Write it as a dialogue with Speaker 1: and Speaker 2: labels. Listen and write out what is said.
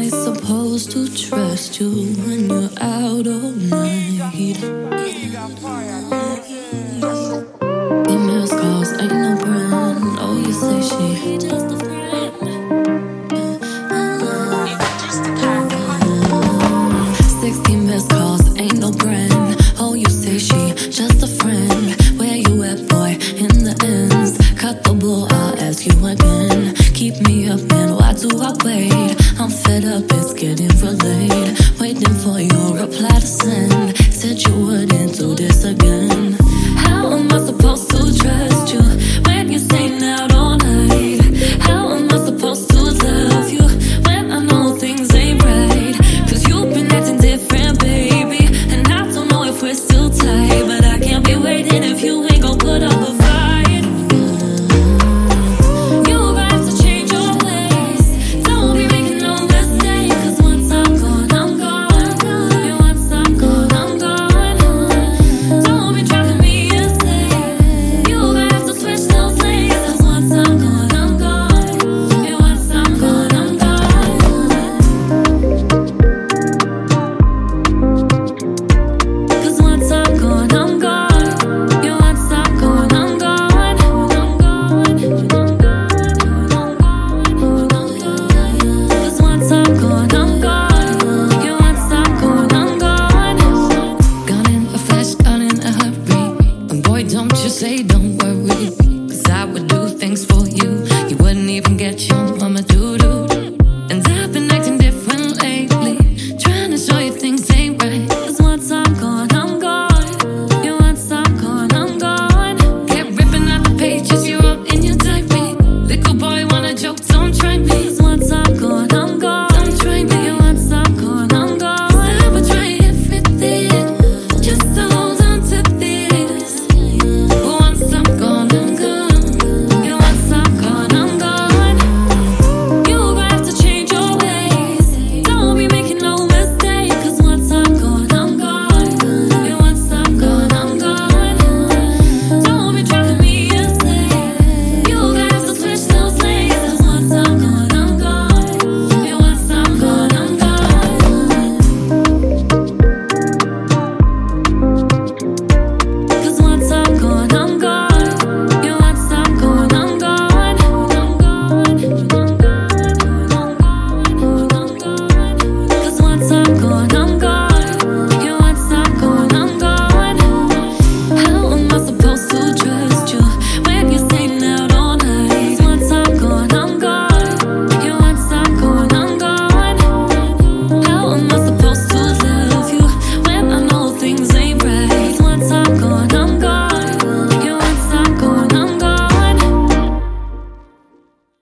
Speaker 1: I supposed to trust you when you're out all night? Calls, ain't no brand. Oh, you say she just a friend. Calls, ain't no brand. Oh, you say she just a friend. Where you at, boy? In the cut the bull. I'll ask you again. Keep me up, and Why do I wait? I'm fed up, it's getting real late. Waiting for your reply to send.